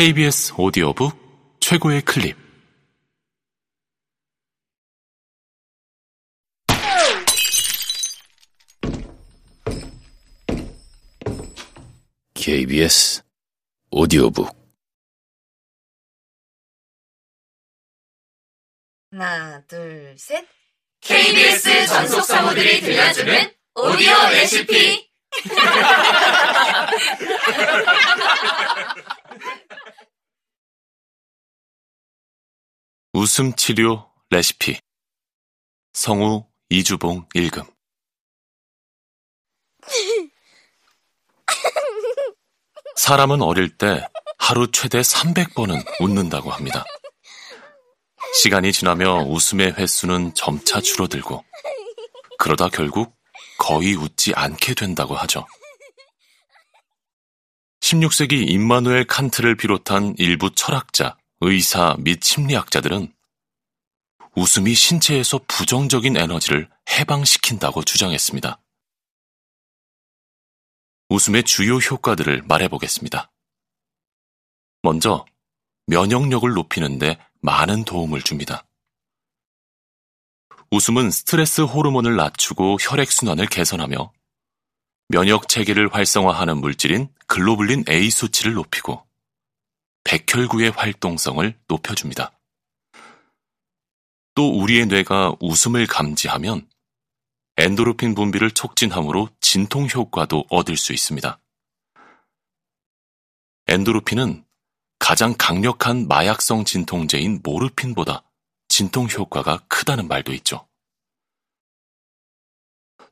KBS 오디오북 최고의 클립 KBS 오디오북 하나, 둘, 셋. KBS 전속 사무들이 들려주는 오디오 레시피. 웃음 치료 레시피 성우 이주봉 읽음 사람은 어릴 때 하루 최대 300번은 웃는다고 합니다. 시간이 지나며 웃음의 횟수는 점차 줄어들고 그러다 결국 거의 웃지 않게 된다고 하죠. 16세기 임마누엘 칸트를 비롯한 일부 철학자, 의사 및 심리학자들은 웃음이 신체에서 부정적인 에너지를 해방시킨다고 주장했습니다. 웃음의 주요 효과들을 말해보겠습니다. 먼저, 면역력을 높이는데 많은 도움을 줍니다. 웃음은 스트레스 호르몬을 낮추고 혈액순환을 개선하며 면역 체계를 활성화하는 물질인 글로불린 A 수치를 높이고 백혈구의 활동성을 높여줍니다. 또 우리의 뇌가 웃음을 감지하면 엔도르핀 분비를 촉진함으로 진통 효과도 얻을 수 있습니다. 엔도르핀은 가장 강력한 마약성 진통제인 모르핀보다 진통 효과가 크다는 말도 있죠.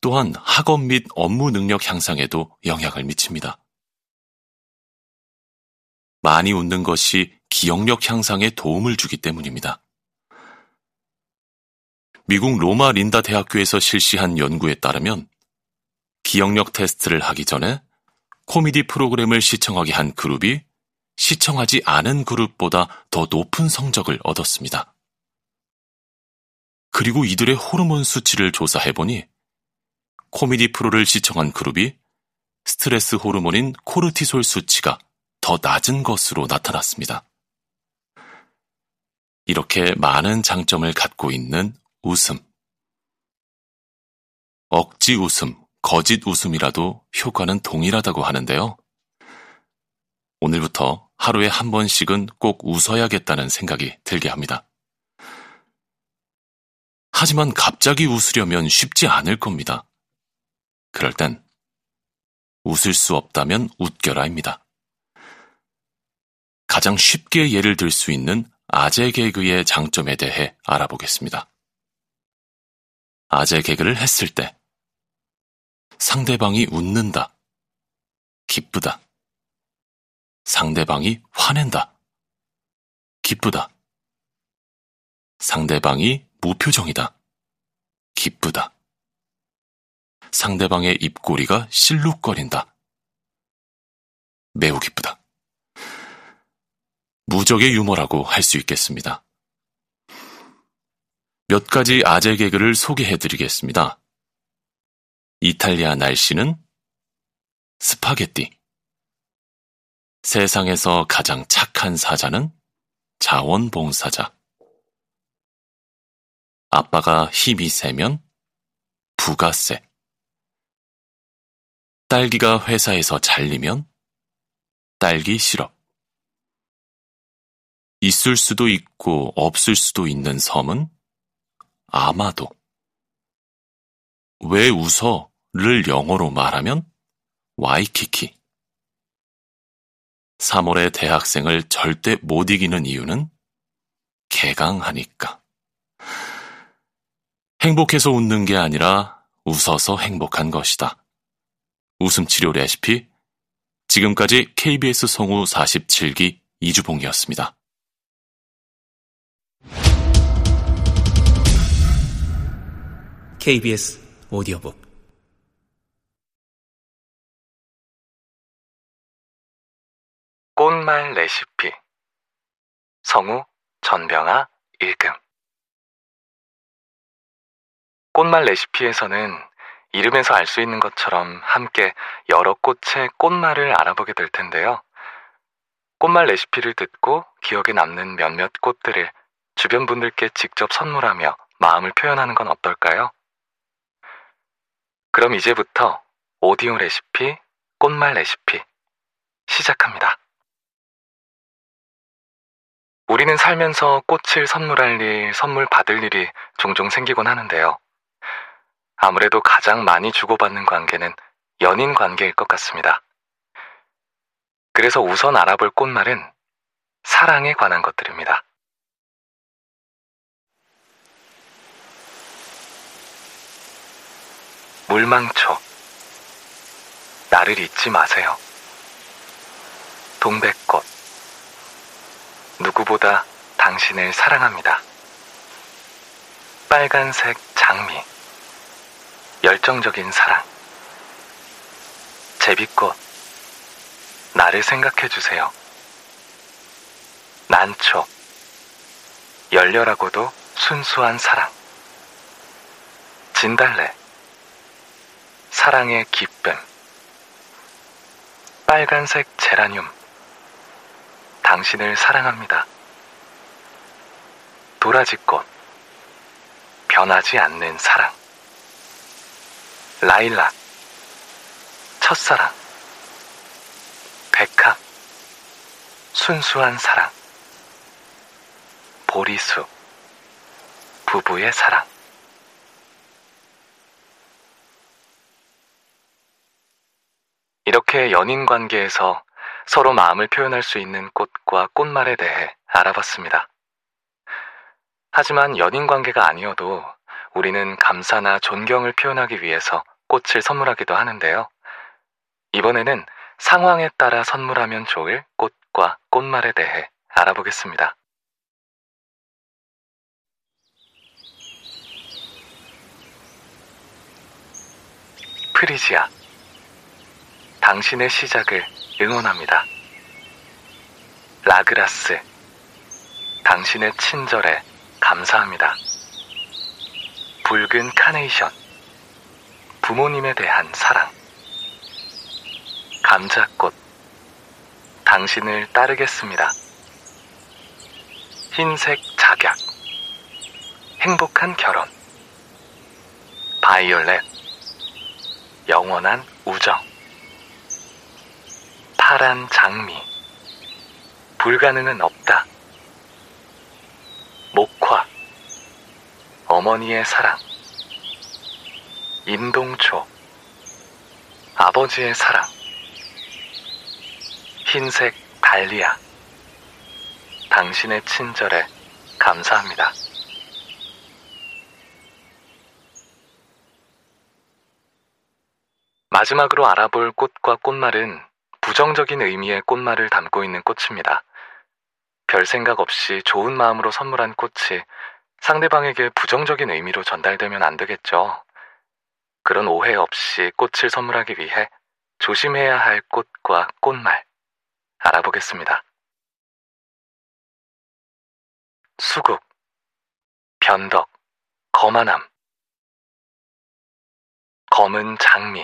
또한 학업 및 업무 능력 향상에도 영향을 미칩니다. 많이 웃는 것이 기억력 향상에 도움을 주기 때문입니다. 미국 로마 린다 대학교에서 실시한 연구에 따르면 기억력 테스트를 하기 전에 코미디 프로그램을 시청하게 한 그룹이 시청하지 않은 그룹보다 더 높은 성적을 얻었습니다. 그리고 이들의 호르몬 수치를 조사해보니 코미디 프로를 시청한 그룹이 스트레스 호르몬인 코르티솔 수치가 더 낮은 것으로 나타났습니다. 이렇게 많은 장점을 갖고 있는 웃음. 억지 웃음, 거짓 웃음이라도 효과는 동일하다고 하는데요. 오늘부터 하루에 한 번씩은 꼭 웃어야겠다는 생각이 들게 합니다. 하지만 갑자기 웃으려면 쉽지 않을 겁니다. 그럴 땐 웃을 수 없다면 웃겨라입니다. 가장 쉽게 예를 들 수 있는 아재 개그의 장점에 대해 알아보겠습니다. 아재 개그를 했을 때 상대방이 웃는다, 기쁘다. 상대방이 화낸다, 기쁘다. 상대방이 무표정이다, 기쁘다. 상대방의 입꼬리가 실룩거린다. 매우 기쁘다. 무적의 유머라고 할 수 있겠습니다. 몇 가지 아재 개그를 소개해 드리겠습니다. 이탈리아 날씨는 스파게티. 세상에서 가장 착한 사자는 자원봉사자. 아빠가 힘이 세면 부가세. 딸기가 회사에서 잘리면 딸기 시럽. 있을 수도 있고 없을 수도 있는 섬은 아마도. 왜 웃어?를 영어로 말하면 와이키키. 3월의 대학생을 절대 못 이기는 이유는 개강하니까. 행복해서 웃는 게 아니라 웃어서 행복한 것이다. 웃음 치료 레시피 지금까지 KBS 성우 47기 이주봉이었습니다. KBS 오디오북 꽃말 레시피 성우 전병아 읽음 꽃말 레시피에서는 이름에서 알 수 있는 것처럼 함께 여러 꽃의 꽃말을 알아보게 될 텐데요. 꽃말 레시피를 듣고 기억에 남는 몇몇 꽃들을 주변 분들께 직접 선물하며 마음을 표현하는 건 어떨까요? 그럼 이제부터 오디오 레시피, 꽃말 레시피 시작합니다. 우리는 살면서 꽃을 선물할 일, 선물 받을 일이 종종 생기곤 하는데요. 아무래도 가장 많이 주고받는 관계는 연인 관계일 것 같습니다. 그래서 우선 알아볼 꽃말은 사랑에 관한 것들입니다. 물망초. 나를 잊지 마세요. 동백꽃. 누구보다 당신을 사랑합니다. 빨간색 장미. 열정적인 사랑. 제비꽃. 나를 생각해 주세요. 난초. 열렬하고도 순수한 사랑. 진달래. 사랑의 기쁨. 빨간색 제라늄. 당신을 사랑합니다. 도라지꽃. 변하지 않는 사랑. 라일락. 첫사랑. 백합. 순수한 사랑. 보리수. 부부의 사랑. 이렇게 연인 관계에서 서로 마음을 표현할 수 있는 꽃과 꽃말에 대해 알아봤습니다. 하지만 연인 관계가 아니어도 우리는 감사나 존경을 표현하기 위해서 꽃을 선물하기도 하는데요. 이번에는 상황에 따라 선물하면 좋을 꽃과 꽃말에 대해 알아보겠습니다. 프리지아. 당신의 시작을 응원합니다. 라그라스. 당신의 친절에 감사합니다. 붉은 카네이션. 부모님에 대한 사랑. 감자꽃. 당신을 따르겠습니다. 흰색 작약. 행복한 결혼. 바이올렛. 영원한 우정. 파란 장미. 불가능은 없다. 목화. 어머니의 사랑. 임동초. 아버지의 사랑. 흰색 달리아. 당신의 친절에 감사합니다. 마지막으로 알아볼 꽃과 꽃말은 부정적인 의미의 꽃말을 담고 있는 꽃입니다. 별 생각 없이 좋은 마음으로 선물한 꽃이 상대방에게 부정적인 의미로 전달되면 안 되겠죠. 그런 오해 없이 꽃을 선물하기 위해 조심해야 할 꽃과 꽃말 알아보겠습니다. 수국, 변덕, 거만함, 검은 장미,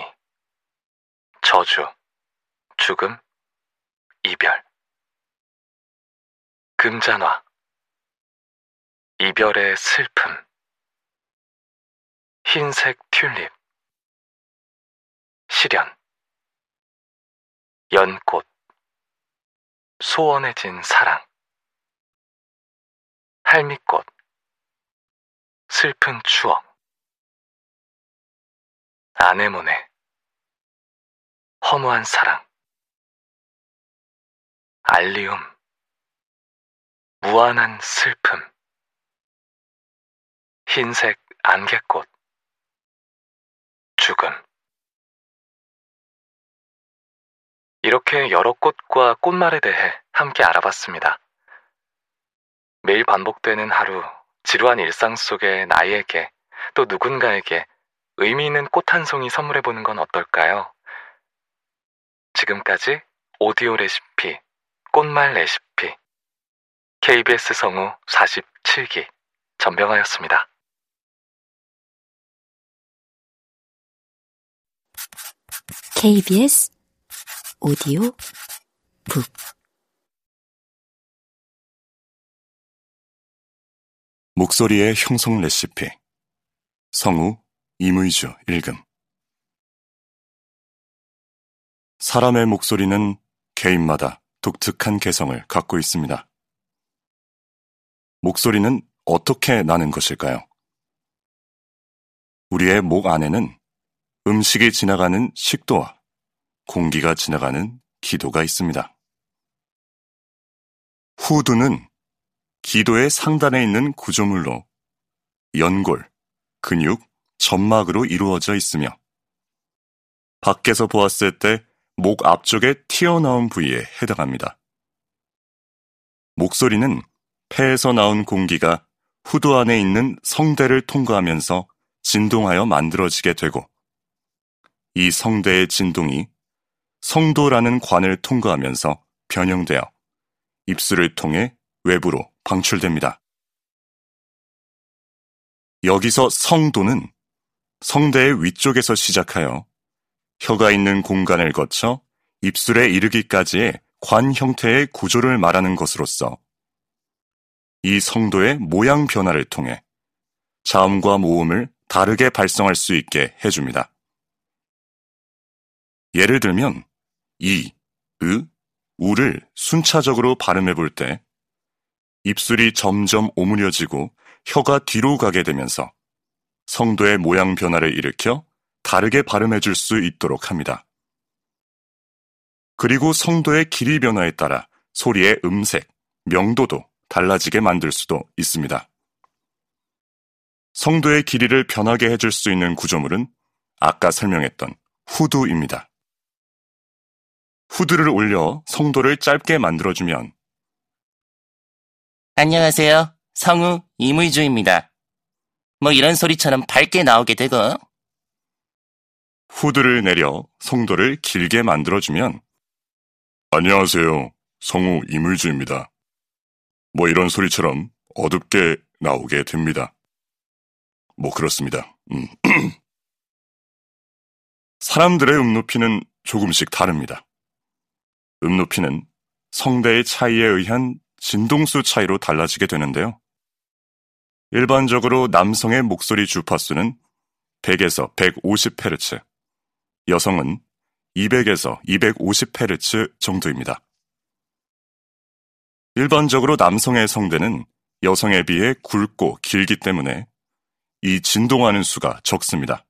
저주, 죽음, 이별. 금잔화. 이별의 슬픔. 흰색 튤립. 시련. 연꽃. 소원해진 사랑. 할미꽃. 슬픈 추억. 아네모네. 허무한 사랑. 알리움. 무한한 슬픔. 흰색 안개꽃. 죽음. 이렇게 여러 꽃과 꽃말에 대해 함께 알아봤습니다. 매일 반복되는 하루, 지루한 일상 속에 나에게 또 누군가에게 의미 있는 꽃 한 송이 선물해보는 건 어떨까요? 지금까지 오디오 레시피, 꽃말 레시피. KBS 성우 47기 전병하였습니다. KBS 오디오 북. 목소리의 형성 레시피. 성우 이무이주 읽음. 사람의 목소리는 개인마다 독특한 개성을 갖고 있습니다. 목소리는 어떻게 나는 것일까요? 우리의 목 안에는 음식이 지나가는 식도와 공기가 지나가는 기도가 있습니다. 후두는 기도의 상단에 있는 구조물로 연골, 근육, 점막으로 이루어져 있으며 밖에서 보았을 때 목 앞쪽에 튀어나온 부위에 해당합니다. 목소리는 폐에서 나온 공기가 후두 안에 있는 성대를 통과하면서 진동하여 만들어지게 되고 이 성대의 진동이 성도라는 관을 통과하면서 변형되어 입술을 통해 외부로 방출됩니다. 여기서 성도는 성대의 위쪽에서 시작하여 혀가 있는 공간을 거쳐 입술에 이르기까지의 관 형태의 구조를 말하는 것으로서 이 성도의 모양 변화를 통해 자음과 모음을 다르게 발성할 수 있게 해줍니다. 예를 들면 이, 으, 우를 순차적으로 발음해 볼 때 입술이 점점 오므려지고 혀가 뒤로 가게 되면서 성도의 모양 변화를 일으켜 다르게 발음해 줄 수 있도록 합니다. 그리고 성도의 길이 변화에 따라 소리의 음색, 명도도 달라지게 만들 수도 있습니다. 성도의 길이를 변하게 해줄 수 있는 구조물은 아까 설명했던 후두입니다. 후드를 올려 성도를 짧게 만들어주면 안녕하세요. 성우 이무이주입니다. 뭐 이런 소리처럼 밝게 나오게 되고 후드를 내려 성도를 길게 만들어주면 안녕하세요. 성우 이물주입니다. 뭐 이런 소리처럼 어둡게 나오게 됩니다. 뭐 그렇습니다. 음. 사람들의 음높이는 조금씩 다릅니다. 음높이는 성대의 차이에 의한 진동수 차이로 달라지게 되는데요. 일반적으로 남성의 목소리 주파수는 100에서 150Hz, 여성은 200에서 250Hz 정도입니다. 일반적으로 남성의 성대는 여성에 비해 굵고 길기 때문에 이 진동하는 수가 적습니다.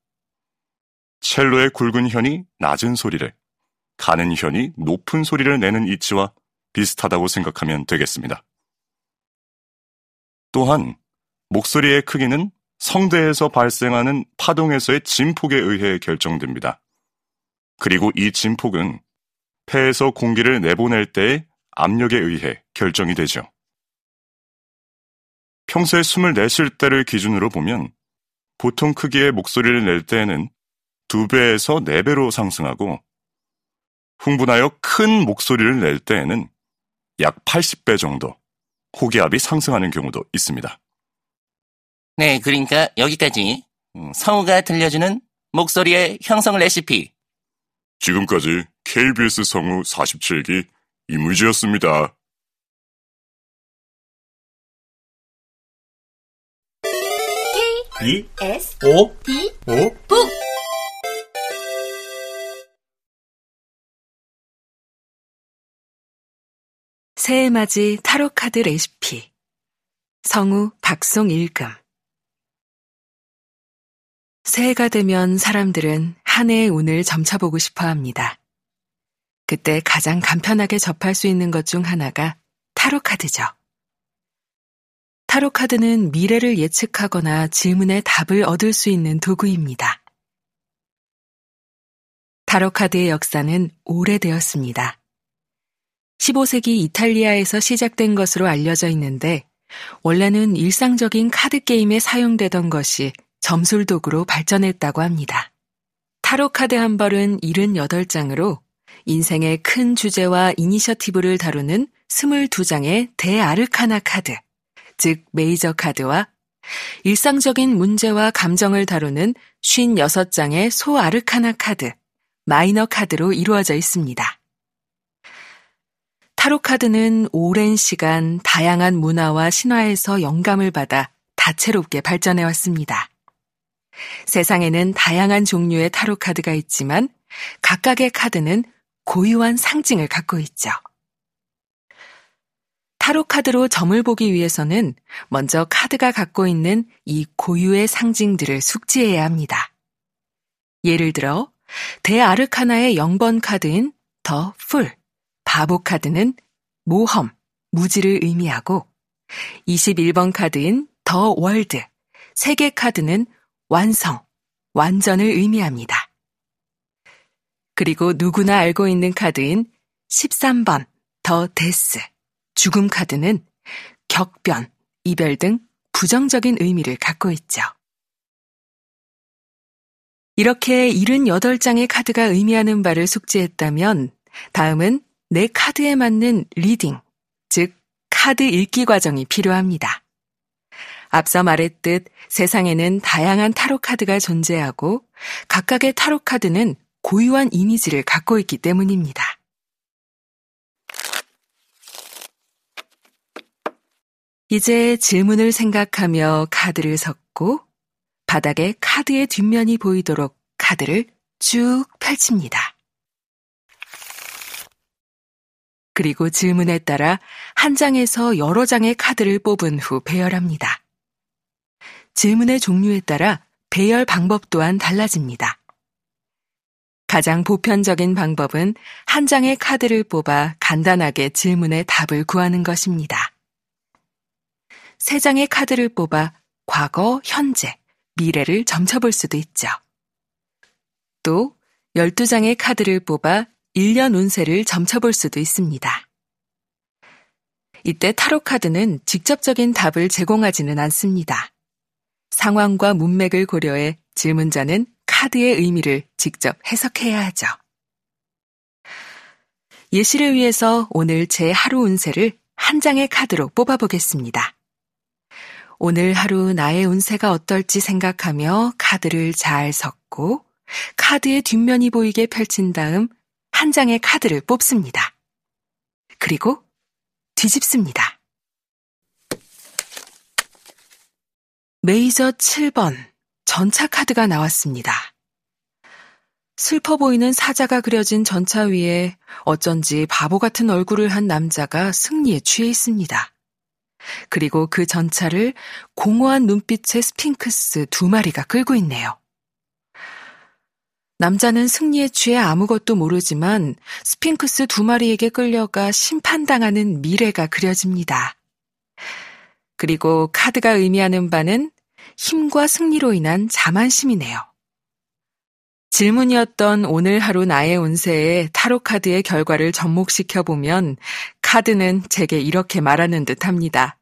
첼로의 굵은 현이 낮은 소리를, 가는 현이 높은 소리를 내는 이치와 비슷하다고 생각하면 되겠습니다. 또한 목소리의 크기는 성대에서 발생하는 파동에서의 진폭에 의해 결정됩니다. 그리고 이 진폭은 폐에서 공기를 내보낼 때의 압력에 의해 결정이 되죠. 평소에 숨을 내쉴 때를 기준으로 보면 보통 크기의 목소리를 낼 때에는 2배에서 4배로 상승하고 흥분하여 큰 목소리를 낼 때에는 약 80배 정도 호기압이 상승하는 경우도 있습니다. 네, 그러니까 여기까지 음, 성우가 들려주는 목소리의 형성 레시피 지금까지 KBS 성우 47기 이무지였습니다. 이 S 오 D 오 북. 새해맞이 타로카드 레시피. 성우 박송 일금. 새해가 되면 사람들은 한 해의 운을 점쳐보고 싶어 합니다. 그때 가장 간편하게 접할 수 있는 것 중 하나가 타로카드죠. 타로카드는 미래를 예측하거나 질문에 답을 얻을 수 있는 도구입니다. 타로카드의 역사는 오래되었습니다. 15세기 이탈리아에서 시작된 것으로 알려져 있는데 원래는 일상적인 카드 게임에 사용되던 것이 점술 도구로 발전했다고 합니다. 타로 카드 한 벌은 78장으로 인생의 큰 주제와 이니셔티브를 다루는 22장의 대아르카나 카드, 즉 메이저 카드와 일상적인 문제와 감정을 다루는 56장의 소아르카나 카드, 마이너 카드로 이루어져 있습니다. 타로 카드는 오랜 시간 다양한 문화와 신화에서 영감을 받아 다채롭게 발전해 왔습니다. 세상에는 다양한 종류의 타로 카드가 있지만 각각의 카드는 고유한 상징을 갖고 있죠. 타로 카드로 점을 보기 위해서는 먼저 카드가 갖고 있는 이 고유의 상징들을 숙지해야 합니다. 예를 들어 대아르카나의 0번 카드인 The Fool, 바보 카드는 모험, 무지를 의미하고 21번 카드인 The World, 세계 카드는 완성, 완전을 의미합니다. 그리고 누구나 알고 있는 카드인 13번 The Death, 죽음 카드는 격변, 이별 등 부정적인 의미를 갖고 있죠. 이렇게 78장의 카드가 의미하는 바를 숙지했다면 다음은 내 카드에 맞는 reading, 즉 카드 읽기 과정이 필요합니다. 앞서 말했듯 세상에는 다양한 타로 카드가 존재하고 각각의 타로 카드는 고유한 이미지를 갖고 있기 때문입니다. 이제 질문을 생각하며 카드를 섞고 바닥에 카드의 뒷면이 보이도록 카드를 쭉 펼칩니다. 그리고 질문에 따라 한 장에서 여러 장의 카드를 뽑은 후 배열합니다. 질문의 종류에 따라 배열 방법 또한 달라집니다. 가장 보편적인 방법은 한 장의 카드를 뽑아 간단하게 질문의 답을 구하는 것입니다. 세 장의 카드를 뽑아 과거, 현재, 미래를 점쳐볼 수도 있죠. 또 12장의 카드를 뽑아 1년 운세를 점쳐볼 수도 있습니다. 이때 타로 카드는 직접적인 답을 제공하지는 않습니다. 상황과 문맥을 고려해 질문자는 카드의 의미를 직접 해석해야 하죠. 예시를 위해서 오늘 제 하루 운세를 한 장의 카드로 뽑아보겠습니다. 오늘 하루 나의 운세가 어떨지 생각하며 카드를 잘 섞고 카드의 뒷면이 보이게 펼친 다음 한 장의 카드를 뽑습니다. 그리고 뒤집습니다. 메이저 7번 전차 카드가 나왔습니다. 슬퍼 보이는 사자가 그려진 전차 위에 어쩐지 바보 같은 얼굴을 한 남자가 승리에 취해 있습니다. 그리고 그 전차를 공허한 눈빛의 스핑크스 두 마리가 끌고 있네요. 남자는 승리에 취해 아무것도 모르지만 스핑크스 두 마리에게 끌려가 심판당하는 미래가 그려집니다. 그리고 카드가 의미하는 바는 힘과 승리로 인한 자만심이네요. 질문이었던 오늘 하루 나의 운세에 타로 카드의 결과를 접목시켜 보면 카드는 제게 이렇게 말하는 듯 합니다.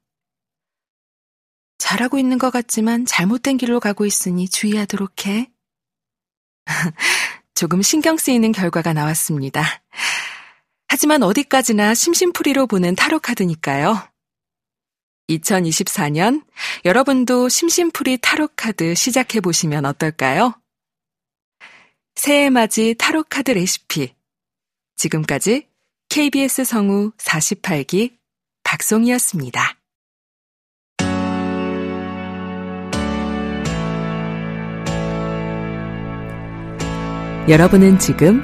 잘하고 있는 것 같지만 잘못된 길로 가고 있으니 주의하도록 해. 조금 신경 쓰이는 결과가 나왔습니다. 하지만 어디까지나 심심풀이로 보는 타로 카드니까요. 2024년 여러분도 심심풀이 타로 카드 시작해 보시면 어떨까요? 새해 맞이 타로 카드 레시피. 지금까지 KBS 성우 48기 박송이었습니다. 여러분은 지금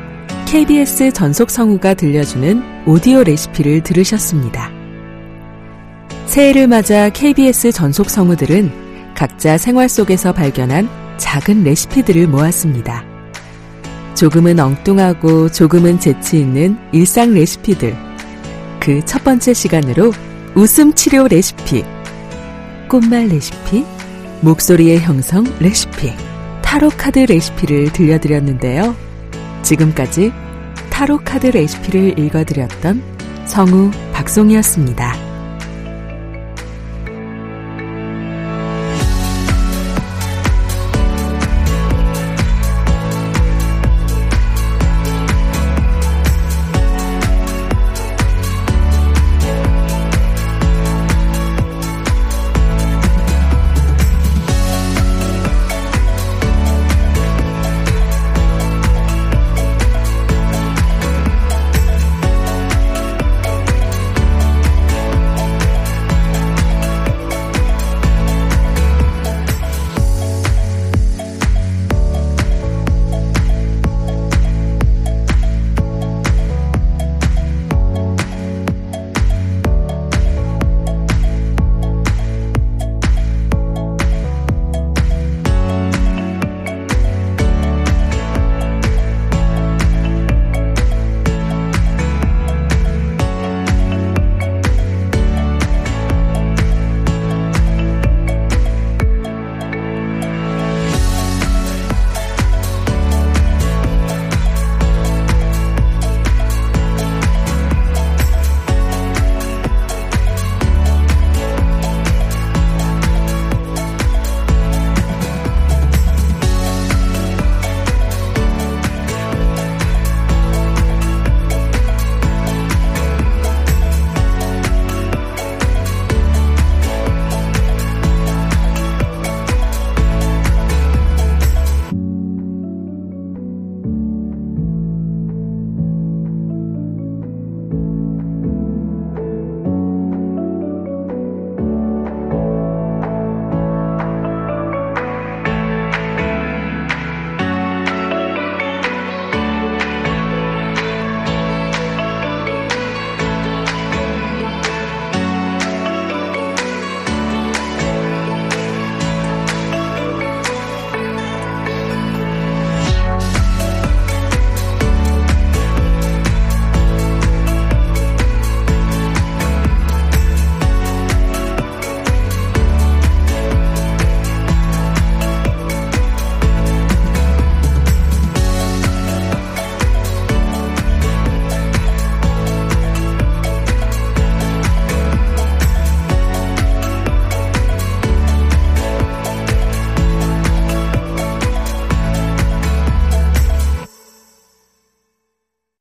KBS 전속 성우가 들려주는 오디오 레시피를 들으셨습니다. 새해를 맞아 KBS 전속 성우들은 각자 생활 속에서 발견한 작은 레시피들을 모았습니다. 조금은 엉뚱하고 조금은 재치 있는 일상 레시피들. 그 첫 번째 시간으로 웃음 치료 레시피, 꽃말 레시피, 목소리의 형성 레시피, 타로 카드 레시피를 들려드렸는데요. 지금까지 타로 카드 레시피를 읽어드렸던 성우 박송이었습니다.